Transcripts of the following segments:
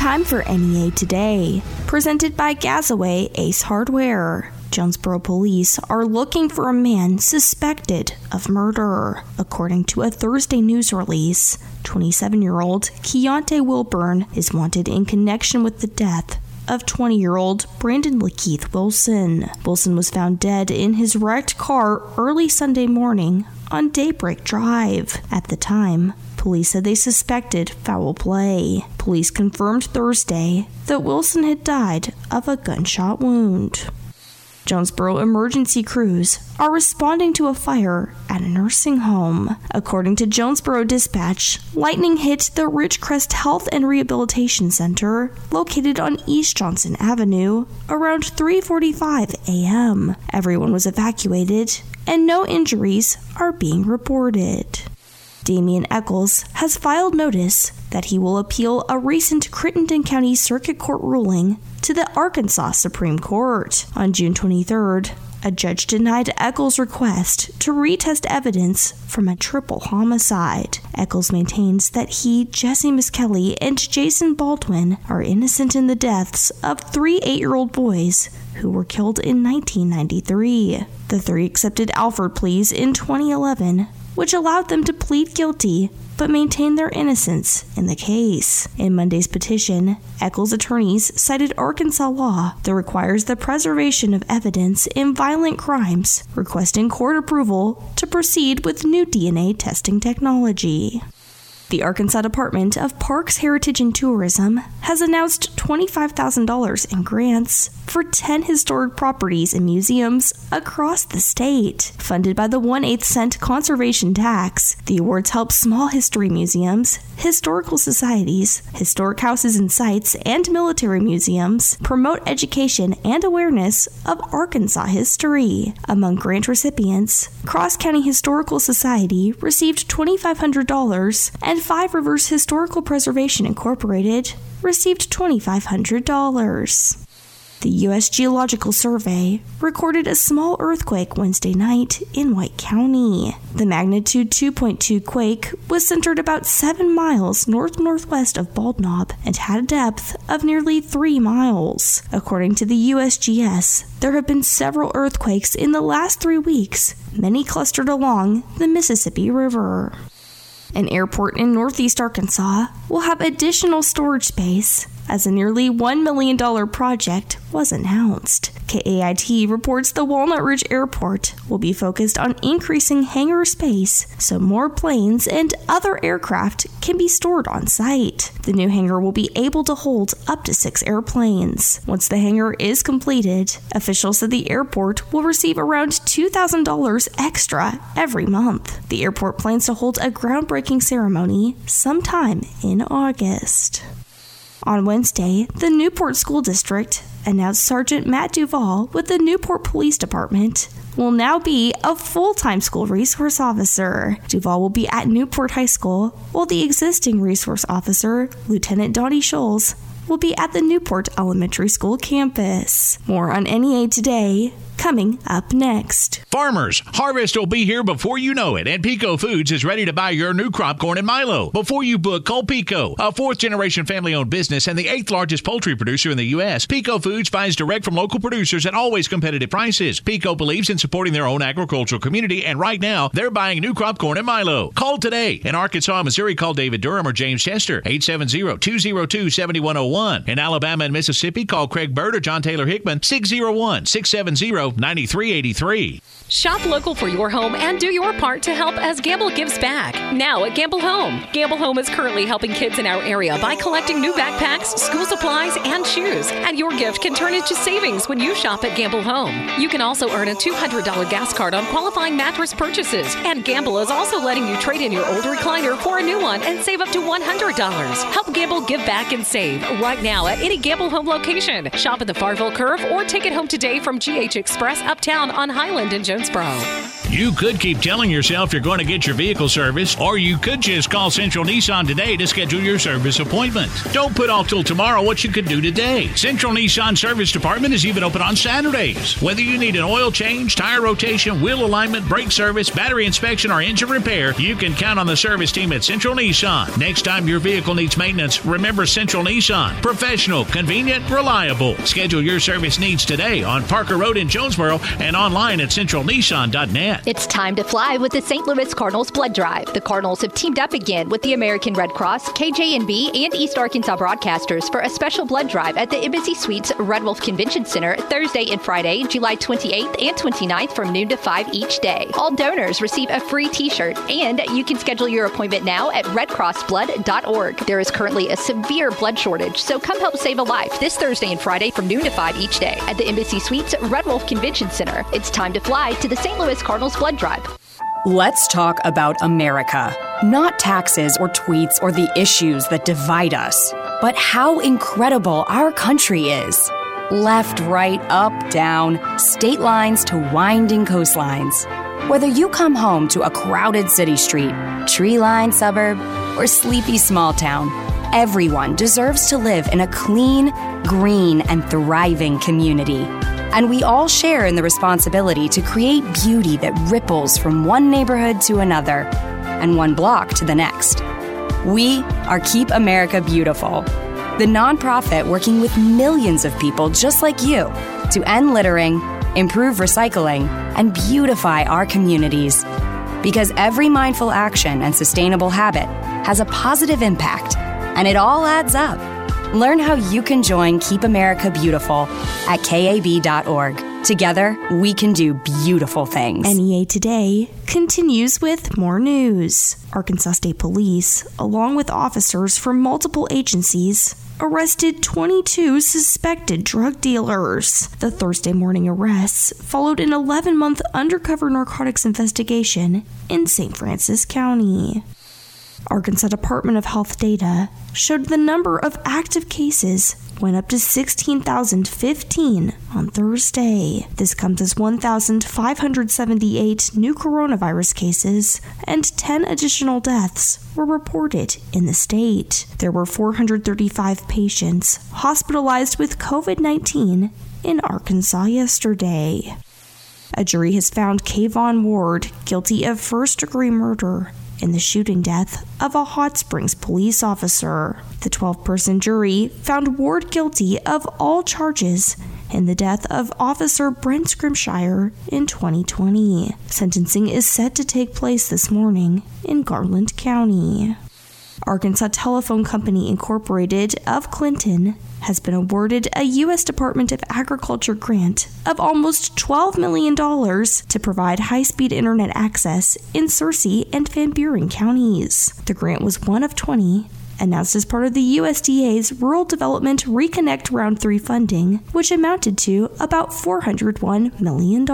Time for NEA Today, presented by Gazaway Ace Hardware. Jonesboro police are looking for a man suspected of murder. According to a Thursday news release, 27 year old Keontae Wilburn is wanted in connection with the death of 20 year old Brandon Lakeith Wilson. Wilson was found dead in his wrecked car early Sunday morning on Daybreak Drive. At the time, police said they suspected foul play. Police confirmed Thursday that Wilson had died of a gunshot wound. Jonesboro emergency crews are responding to a fire at a nursing home. According to Jonesboro Dispatch, lightning hit the Ridgecrest Health and Rehabilitation Center located on East Johnson Avenue around 3:45 a.m. Everyone was evacuated and no injuries are being reported. Damien Echols has filed notice that he will appeal a recent Crittenden County Circuit Court ruling to the Arkansas Supreme Court. On June 23rd, a judge denied Echols' request to retest evidence from a triple homicide. Echols maintains that he, Jessie Misskelley, and Jason Baldwin are innocent in the deaths of three eight year old boys who were killed in 1993. The three accepted Alford pleas in 2011 which allowed them to plead guilty but maintain their innocence in the case. In Monday's petition, Echols' attorneys cited Arkansas law that requires the preservation of evidence in violent crimes, requesting court approval to proceed with new DNA testing technology. The Arkansas Department of Parks, Heritage, and Tourism has announced $25,000 in grants for 10 historic properties and museums across the state. Funded by the 1 8 cent conservation tax, the awards help small history museums, historical societies, historic houses and sites, and military museums promote education and awareness of Arkansas history. Among grant recipients, Cross County Historical Society received $2,500 and Five Rivers Historical Preservation Incorporated received $2,500. The U.S. Geological Survey recorded a small earthquake Wednesday night in White County. The magnitude 2.2 quake was centered about 7 miles north northwest of Bald Knob and had a depth of nearly 3 miles. According to the USGS, there have been several earthquakes in the last three weeks, many clustered along the Mississippi River. An airport in northeast Arkansas will have additional storage space as a nearly $1 million project was announced. KAIT reports the Walnut Ridge Airport will be focused on increasing hangar space so more planes and other aircraft can be stored on site. The new hangar will be able to hold up to six airplanes. Once the hangar is completed, officials said the airport will receive around $2,000 extra every month. The airport plans to hold a groundbreaking ceremony sometime in August. On Wednesday, the Newport School District announced Sergeant Matt Duval with the Newport Police Department will now be a full time school resource officer. Duval will be at Newport High School, while the existing resource officer, Lieutenant Donnie Scholes, will be at the Newport Elementary School campus. More on NEA today coming up next. Farmers, harvest will be here before you know it, and Peco Foods is ready to buy your new crop corn and Milo. Before you book, call Peco, a fourth generation family owned business and the eighth largest poultry producer in the U.S. Peco Foods buys direct from local producers at always competitive prices. Peco believes in supporting their own agricultural community, and right now they're buying new crop corn and Milo. Call today. In Arkansas, Missouri, call David Durham or James Chester, 870 202 7101. In Alabama and Mississippi, call Craig Bird or John Taylor Hickman, 601 670 9383. Shop local for your home and do your part to help as Gamble gives back. Now at Gamble Home. Gamble Home is currently helping kids in our area by collecting new backpacks, school supplies, and shoes. And your gift can turn into savings when you shop at Gamble Home. You can also earn a $200 gas card on qualifying mattress purchases. And Gamble is also letting you trade in your old recliner for a new one and save up to $100. Help Gamble give back and save right now at any Gamble Home location. Shop at the Farville Curve or take it home today from GH Express uptown on Highland in Jonesboro. You could keep telling yourself you're going to get your vehicle serviced, or you could just call Central Nissan today to schedule your service appointment. Don't put off till tomorrow what you could do today. Central Nissan Service Department is even open on Saturdays. Whether you need an oil change, tire rotation, wheel alignment, brake service, battery inspection, or engine repair, you can count on the service team at Central Nissan. Next time your vehicle needs maintenance, remember Central Nissan. Professional, convenient, reliable. Schedule your service needs today on Parker Road in Jonesboro and online at centralnissan.net. It's time to fly with the St. Louis Cardinals Blood Drive. The Cardinals have teamed up again with the American Red Cross, KJNB, and East Arkansas broadcasters for a special blood drive at the Embassy Suites Red Wolf Convention Center Thursday and Friday, July 28th and 29th from noon to 5 each day. All donors receive a free t-shirt and you can schedule your appointment now at redcrossblood.org. There is currently a severe blood shortage, so come help save a life this Thursday and Friday from noon to 5 each day at the Embassy Suites Red Wolf Convention Center. It's time to fly to the St. Louis Cardinals Blood Drive. Let's talk about America. Not taxes or tweets or the issues that divide us, but how incredible our country is. Left, right, up, down, state lines to winding coastlines. Whether you come home to a crowded city street, tree lined suburb, or sleepy small town, everyone deserves to live in a clean, green, and thriving community. And we all share in the responsibility to create beauty that ripples from one neighborhood to another and one block to the next. We are Keep America Beautiful, the nonprofit working with millions of people just like you to end littering, improve recycling, and beautify our communities. Because every mindful action and sustainable habit has a positive impact, and it all adds up. Learn how you can join Keep America Beautiful at kab.org. Together, we can do beautiful things. NEA Today continues with more news. Arkansas State Police, along with officers from multiple agencies, arrested 22 suspected drug dealers. The Thursday morning arrests followed an 11 month undercover narcotics investigation in St. Francis County. Arkansas Department of Health data showed the number of active cases went up to 16,015 on Thursday. This comes as 1,578 new coronavirus cases and 10 additional deaths were reported in the state. There were 435 patients hospitalized with COVID 19 in Arkansas yesterday. A jury has found Kayvon Ward guilty of first degree murder in the shooting death of a Hot Springs police officer. The 12 person jury found Ward guilty of all charges in the death of Officer Brent Scrimshire in 2020. Sentencing is set to take place this morning in Garland County. Arkansas Telephone Company Incorporated of Clinton has been awarded a U.S. Department of Agriculture grant of almost $12 million to provide high speed internet access in Searcy and Van Buren counties. The grant was one of 20 announced as part of the USDA's Rural Development Reconnect Round 3 funding, which amounted to about $401 million.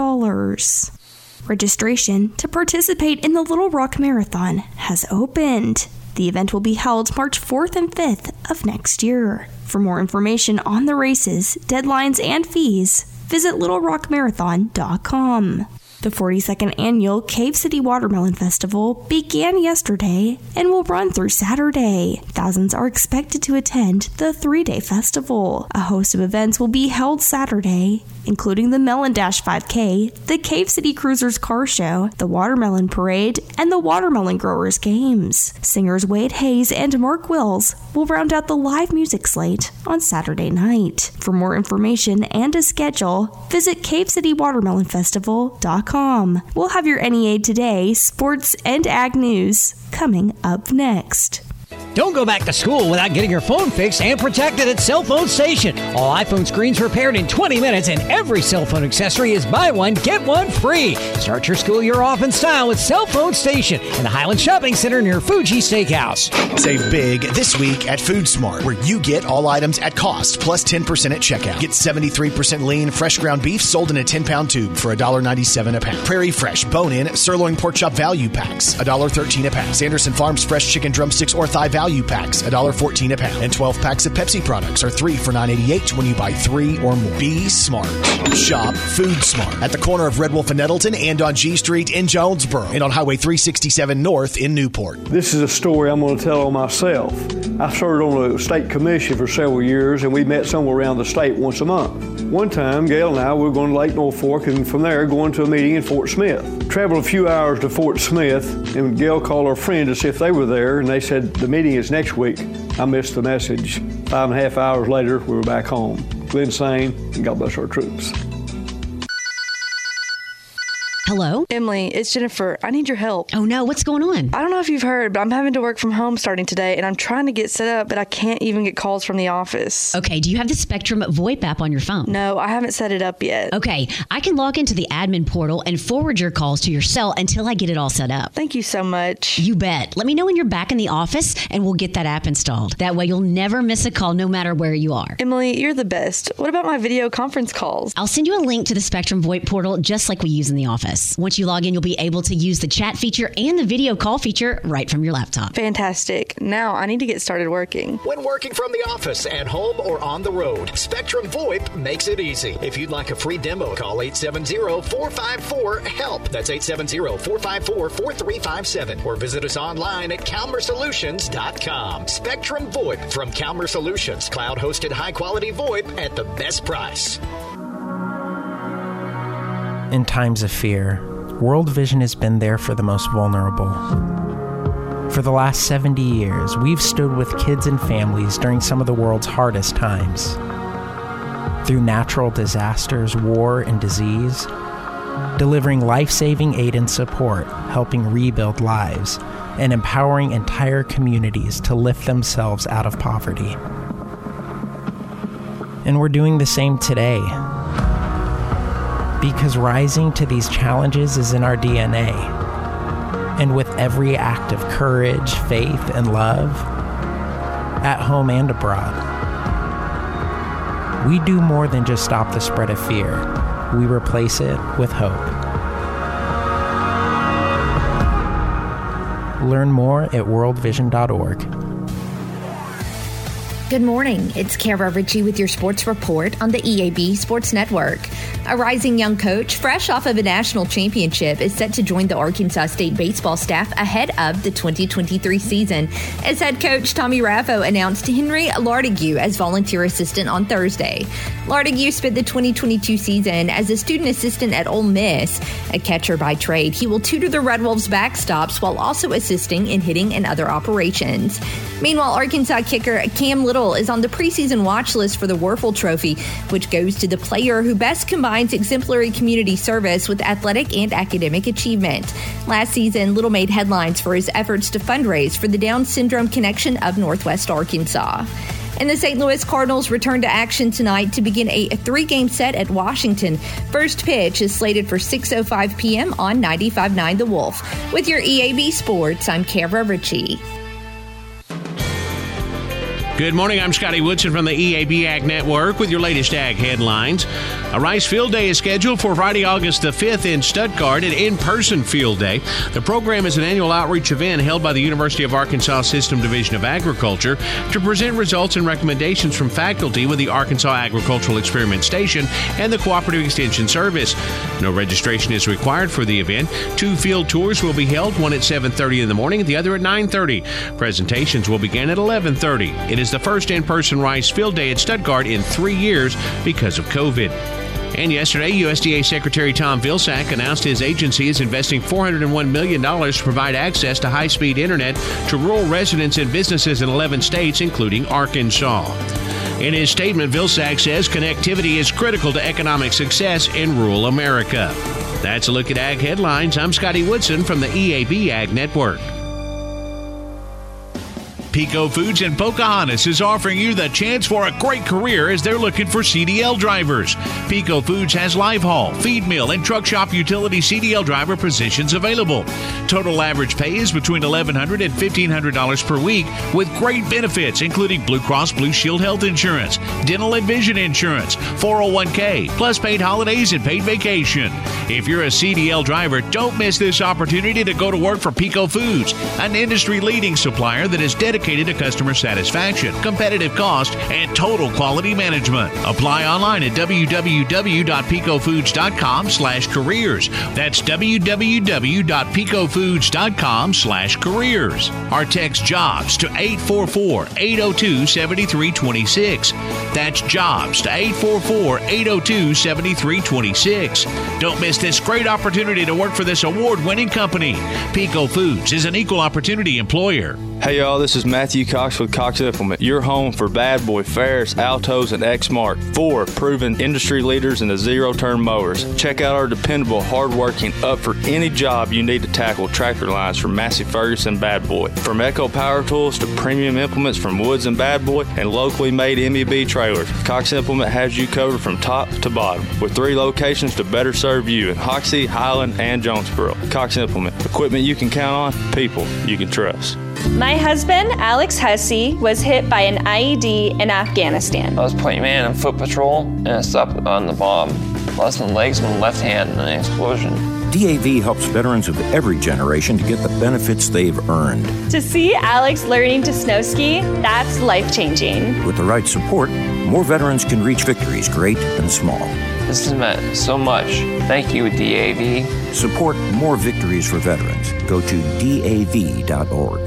Registration to participate in the Little Rock Marathon has opened. The event will be held March 4th and 5th of next year. For more information on the races, deadlines, and fees, visit littlerockmarathon.com. The 42nd annual Cave City Watermelon Festival began yesterday and will run through Saturday. Thousands are expected to attend the three day festival. A host of events will be held Saturday, including the Melon Dash 5K, the Cave City Cruisers Car Show, the Watermelon Parade, and the Watermelon Growers Games. Singers Wade Hayes and Mark Wills will round out the live music slate on Saturday night. For more information and a schedule, visit CaveCityWatermelonFestival.com. We'll have your NEA Today, sports, and ag news coming up next. Don't go back to school without getting your phone fixed and protected at Cell Phone Station. All iPhone screens repaired in 20 minutes, and every cell phone accessory is buy one, get one free. Start your school year off in style with Cell Phone Station in the Highland Shopping Center near Fuji Steakhouse. Save big this week at Food Smart, where you get all items at cost plus 10% at checkout. Get 73% lean, fresh ground beef sold in a 10 pound tube for $1.97 a pound. Prairie Fresh bone in sirloin pork chop value packs, $1.13 a pack. Sanderson Farms fresh chicken drumsticks or thigh value value packs, $1.14 a pound. And 12 packs of Pepsi products are 3 for $9.88 when you buy 3 or more. Be smart. Shop Food Smart at the corner of Red Wolf and Nettleton and on G Street in Jonesboro and on Highway 367 North in Newport. This is a story I'm going to tell on myself. I served on the state commission for several years, and we met somewhere around the state once a month. One time, Gail and I were going to Lake Norfork, and from there going to a meeting in Fort Smith. Traveled a few hours to Fort Smith, and Gail called her friend to see if they were there, and they said the meeting is next week. I missed the message. Five and a half hours later, we were back home. Glenn Sane, and God bless our troops. Hello? Emily, it's Jennifer. I need your help. Oh no, what's going on? I don't know if you've heard, but I'm having to work from home starting today, and I'm trying to get set up, but I can't even get calls from the office. Okay, do you have the Spectrum VoIP app on your phone? No, I haven't set it up yet. Okay, I can log into the admin portal and forward your calls to your cell until I get it all set up. Thank you so much. You bet. Let me know when you're back in the office, and we'll get that app installed. That way, you'll never miss a call no matter where you are. Emily, you're the best. What about my video conference calls? I'll send you a link to the Spectrum VoIP portal just like we use in the office. Once you log in, you'll be able to use the chat feature and the video call feature right from your laptop. Fantastic. Now I need to get started working. When working from the office, at home, or on the road, Spectrum VoIP makes it easy. If you'd like a free demo, call 870-454-HELP. That's 870-454-4357. Or visit us online at CalmerSolutions.com. Spectrum VoIP from Calmer Solutions. Cloud-hosted high-quality VoIP at the best price. In times of fear, World Vision has been there for the most vulnerable. For the last 70 years, we've stood with kids and families during some of the world's hardest times. Through natural disasters, war, and disease, delivering life saving aid and support, helping rebuild lives, and empowering entire communities to lift themselves out of poverty. And we're doing the same today because rising to these challenges is in our DNA. And with every act of courage, faith, and love, at home and abroad, we do more than just stop the spread of fear, we replace it with hope. Learn more at worldvision.org. Good morning. It's Kara Ritchie with your sports report on the EAB Sports Network. A rising young coach, fresh off of a national championship, is set to join the Arkansas State baseball staff ahead of the 2023 season. As head coach Tommy Raffo announced Henry Lartigue as volunteer assistant on Thursday. Lartigue spent the 2022 season as a student assistant at Ole Miss. A catcher by trade, he will tutor the Red Wolves' backstops while also assisting in hitting and other operations. Meanwhile, Arkansas kicker Cam Little is on the preseason watch list for the Wuerffel Trophy, which goes to the player who best combines exemplary community service with athletic and academic achievement. Last season, Little made headlines for his efforts to fundraise for the Down Syndrome Connection of Northwest Arkansas. And the St. Louis Cardinals return to action tonight to begin a three game set at Washington. First pitch is slated for 6.05 p.m. on 95.9 The Wolf. With your EAB Sports, I'm Kara Ritchie. Good morning. I'm Scotty Woodson from the EAB Ag Network with your latest ag headlines. A Rice Field Day is scheduled for Friday, August the 5th in Stuttgart, an in person field day. The program is an annual outreach event held by the University of Arkansas System Division of Agriculture to present results and recommendations from faculty with the Arkansas Agricultural Experiment Station and the Cooperative Extension Service. No registration is required for the event. Two field tours will be held, one at 7:30 in the morning, the other at 9:30. Presentations will begin at 11:30. It is the first in-person Rice Field Day at Stuttgart in 3 years because of COVID. And yesterday, USDA Secretary Tom Vilsack announced his agency is investing $401 million to provide access to high speed internet to rural residents and businesses in 11 states, including Arkansas. In his statement, Vilsack says connectivity is critical to economic success in rural America. That's a look at Ag Headlines. I'm Scotty Woodson from the EAB Ag Network. Peco Foods in Pocahontas is offering you the chance for a great career as they're looking for CDL drivers. Peco Foods has live haul, feed mill, and truck shop utility CDL driver positions available. Total average pay is between $1,100 and $1,500 per week with great benefits, including Blue Cross Blue Shield health insurance, dental and vision insurance, 401k, plus paid holidays and paid vacation. If you're a CDL driver, don't miss this opportunity to go to work for Peco Foods, an industry leading supplier that is dedicated dedicated to customer satisfaction, competitive cost, and total quality management. Apply online at www.pecofoods.com slash careers. That's www.pecofoods.com slash careers. Or text jobs to 844-802-7326. That's jobs to 844-802-7326. Don't miss this great opportunity to work for this award-winning company. Peco Foods is an equal opportunity employer. Hey y'all, this is Matthew Cox with Cox Implement, your home for Bad Boy, Ferris, Altoz, and Exmark. Four proven industry leaders in the zero turn mowers. Check out our dependable, hardworking, up for any job you need to tackle tractor lines from Massey Ferguson Bad Boy. From Echo Power Tools to premium implements from Woods and Bad Boy and locally made MEB trailers, Cox Implement has you covered from top to bottom with three locations to better serve you in Hoxie, Highland, and Jonesboro. Cox Implement, equipment you can count on, people you can trust. My husband, Alex Hussey, was hit by an IED in Afghanistan. I was playing man on foot patrol and I stopped on the bomb. Lost my legs and my left hand in an explosion. DAV helps veterans of every generation to get the benefits they've earned. To see Alex learning to snow ski, that's life changing. With the right support, more veterans can reach victories great and small. This has meant so much. Thank you, DAV. Support more victories for veterans. Go to DAV.org.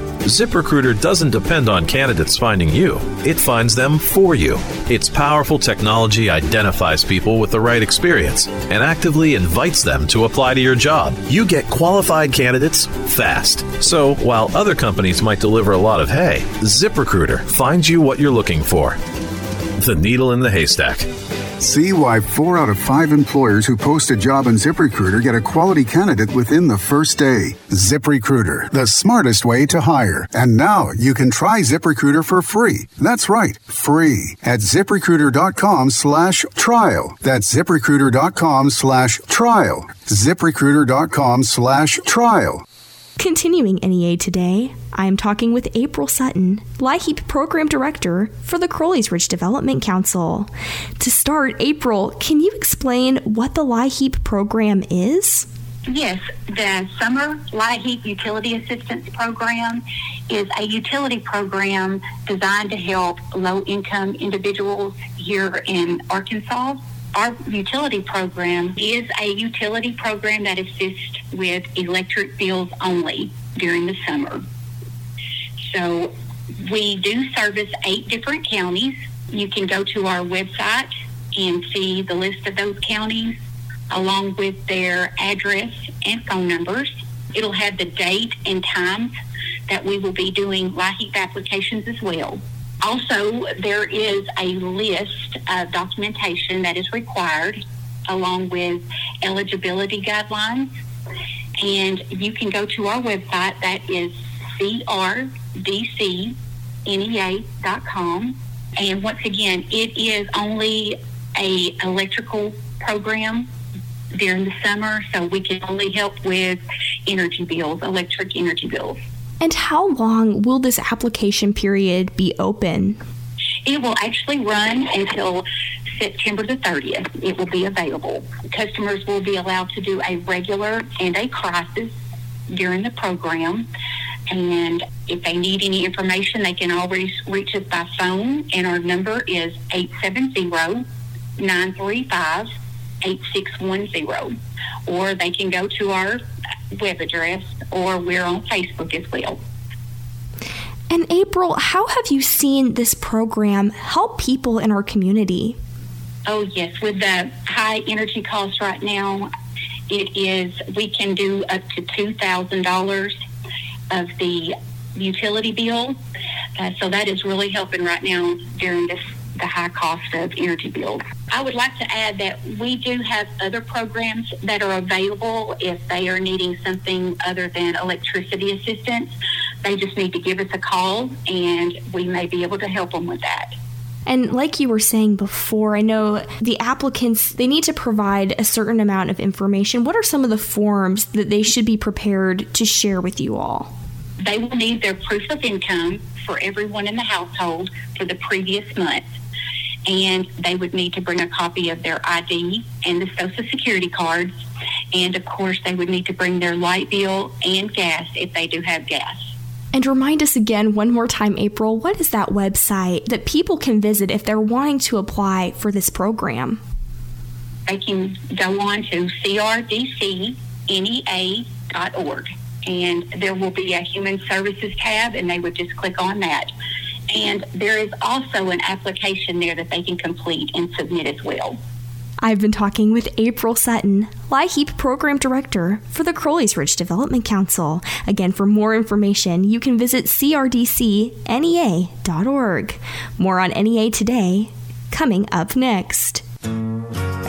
ZipRecruiter doesn't depend on candidates finding you, it finds them for you. Its powerful technology identifies people with the right experience and actively invites them to apply to your job. You get qualified candidates fast. So, while other companies might deliver a lot of hay, ZipRecruiter finds you what you're looking for. The needle in the haystack. See why four out of five employers who post a job on ZipRecruiter get a quality candidate within the first day. ZipRecruiter, the smartest way to hire. And now you can try ZipRecruiter for free. That's right, free at ziprecruiter.com slash trial. That's ziprecruiter.com slash trial. ZipRecruiter.com slash trial. Continuing NEA today, I am talking with April Sutton, LIHEAP Program Director for the Crowley's Ridge Development Council. To start, April, can you explain what the LIHEAP program is? Yes, the Summer LIHEAP Utility Assistance Program is a utility program designed to help low income individuals here in Arkansas our utility program is a utility program that assists with electric bills only during the summer. So we do service eight different counties. You can go to our website and see the list of those counties along with their address and phone numbers. It'll have the date and times that we will be doing LIHEAP applications as well. Also, there is a list of documentation that is required along with eligibility guidelines. And you can go to our website that is crdcnea.com. And once again, it is only a electrical program during the summer, so we can only help with energy bills, electric energy bills. And how long will this application period be open? It will actually run until September the 30th. It will be available. Customers will be allowed to do a regular and a crisis during the program. And if they need any information, they can always reach us by phone. And our number is 870 935 8610. Or they can go to our web address, or we're on Facebook as well. And April, how have you seen this program help people in our community? Oh, yes. With the high energy costs right now, it is, we can do up to $2,000 of the utility bill. Uh, so that is really helping right now during this the high cost of energy bills. I would like to add that we do have other programs that are available if they are needing something other than electricity assistance. They just need to give us a call and we may be able to help them with that. And like you were saying before, I know the applicants they need to provide a certain amount of information. What are some of the forms that they should be prepared to share with you all? They will need their proof of income for everyone in the household for the previous month. And they would need to bring a copy of their ID and the Social Security cards. And of course, they would need to bring their light bill and gas if they do have gas. And remind us again one more time, April, what is that website that people can visit if they're wanting to apply for this program? They can go on to crdcnea.org and there will be a human services tab and they would just click on that. And there is also an application there that they can complete and submit as well. I've been talking with April Sutton, LIHEAP Program Director for the Crowley's Ridge Development Council. Again, for more information, you can visit crdcnea.org. More on NEA today, coming up next.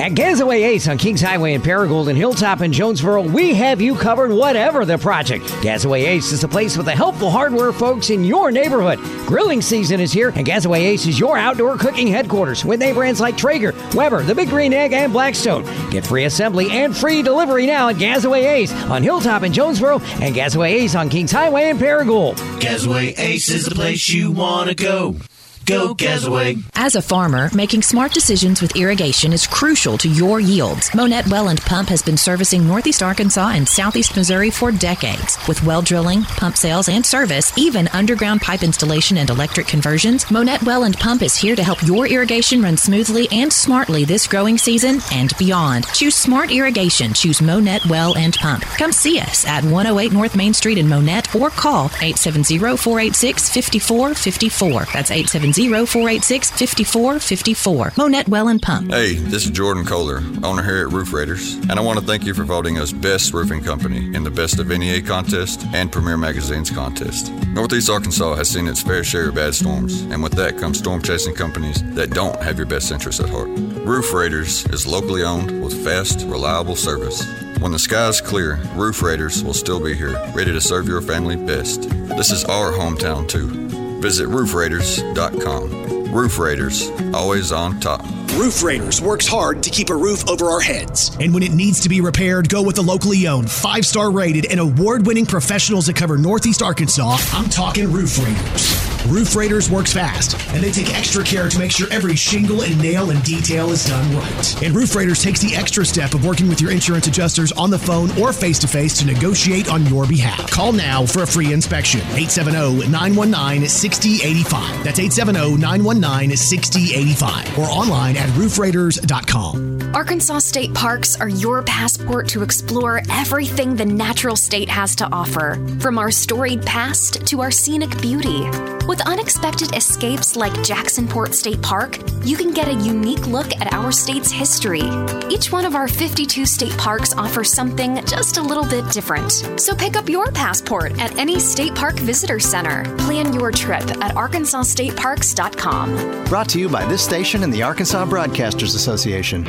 At Gazaway Ace on Kings Highway in Paragould and Hilltop in Jonesboro, we have you covered whatever the project. Gazaway Ace is the place with the helpful hardware folks in your neighborhood. Grilling season is here, and Gazaway Ace is your outdoor cooking headquarters with name brands like Traeger, Weber, The Big Green Egg, and Blackstone. Get free assembly and free delivery now at Gazaway Ace on Hilltop in Jonesboro and Gazaway Ace on Kings Highway in Paragould. Gazaway Ace is the place you want to go. Go Gazaway. As a farmer, making smart decisions with irrigation is crucial to your yields. Monette Well and Pump has been servicing Northeast Arkansas and Southeast Missouri for decades. With well drilling, pump sales, and service, even underground pipe installation and electric conversions, Monette Well and Pump is here to help your irrigation run smoothly and smartly this growing season and beyond. Choose smart irrigation. Choose Monette Well and Pump. Come see us at 108 North Main Street in Monette or call 870-486-5454. That's 870 486 5454. Monette Well and Pump. Hey, this is Jordan Kohler, owner here at Roof Raiders, and I want to thank you for voting us Best Roofing Company in the Best of NEA contest and Premier Magazine's contest. Northeast Arkansas has seen its fair share of bad storms, and with that comes storm chasing companies that don't have your best interests at heart. Roof Raiders is locally owned with fast, reliable service. When the sky is clear, Roof Raiders will still be here, ready to serve your family best. This is our hometown, too. Visit roofraiders.com. Roof Raiders, always on top. Roof Raiders works hard to keep a roof over our heads. And when it needs to be repaired, go with the locally owned, five star rated, and award winning professionals that cover Northeast Arkansas. I'm talking Roof Raiders. Roof Raiders works fast, and they take extra care to make sure every shingle and nail and detail is done right. And Roof Raiders takes the extra step of working with your insurance adjusters on the phone or face to face to negotiate on your behalf. Call now for a free inspection. 870 919 6085. That's 870 919 6085. Or online at roofraiders.com. Arkansas State Parks are your passport to explore everything the natural state has to offer, from our storied past to our scenic beauty. With unexpected escapes like Jacksonport State Park, you can get a unique look at our state's history. Each one of our 52 state parks offers something just a little bit different. So pick up your passport at any state park visitor center. Plan your trip at arkansasstateparks.com. Brought to you by this station and the Arkansas Broadcasters Association.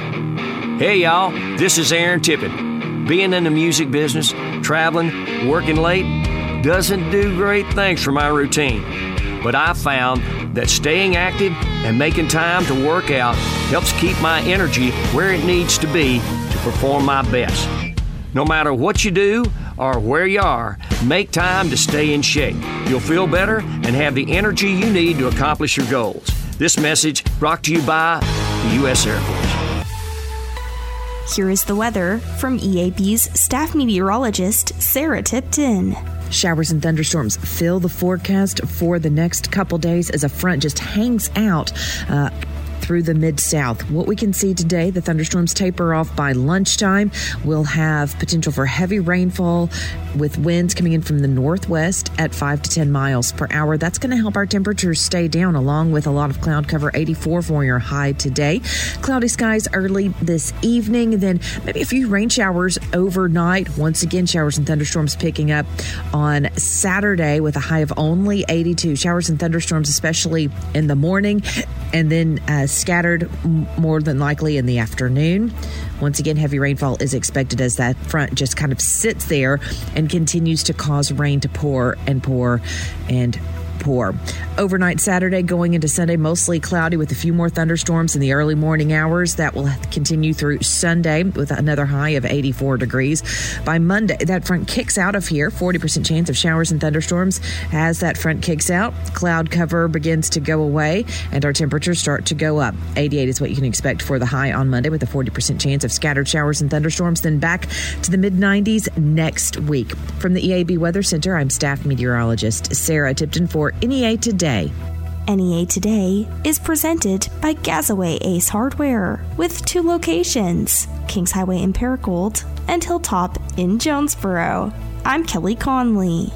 Hey, y'all, this is Aaron Tippin. Being in the music business, traveling, working late doesn't do great things for my routine. But I found that staying active and making time to work out helps keep my energy where it needs to be to perform my best. No matter what you do or where you are, make time to stay in shape. You'll feel better and have the energy you need to accomplish your goals. This message brought to you by U.S. Air Force. Here is the weather from EAB's staff meteorologist, Sarah Tipton. Showers and thunderstorms fill the forecast for the next couple days as a front just hangs out. Uh, through the mid south. What we can see today, the thunderstorms taper off by lunchtime. We'll have potential for heavy rainfall with winds coming in from the northwest at 5 to 10 miles per hour. That's going to help our temperatures stay down, along with a lot of cloud cover 84 for your high today. Cloudy skies early this evening, then maybe a few rain showers overnight. Once again, showers and thunderstorms picking up on Saturday with a high of only 82. Showers and thunderstorms, especially in the morning, and then uh, scattered more than likely in the afternoon. Once again, heavy rainfall is expected as that front just kind of sits there and continues to cause rain to pour and pour and pour. Overnight Saturday going into Sunday, mostly cloudy with a few more thunderstorms in the early morning hours. That will continue through Sunday with another high of 84 degrees. By Monday, that front kicks out of here. 40% chance of showers and thunderstorms. As that front kicks out, cloud cover begins to go away and our temperatures start to go up. 88 is what you can expect for the high on Monday with a 40% chance of scattered showers and thunderstorms. Then back to the mid 90s next week. From the EAB Weather Center, I'm staff meteorologist Sarah Tipton NEA Today. NEA Today is presented by Gazaway Ace Hardware with two locations Kings Highway in Paragould and Hilltop in Jonesboro. I'm Kelly Conley.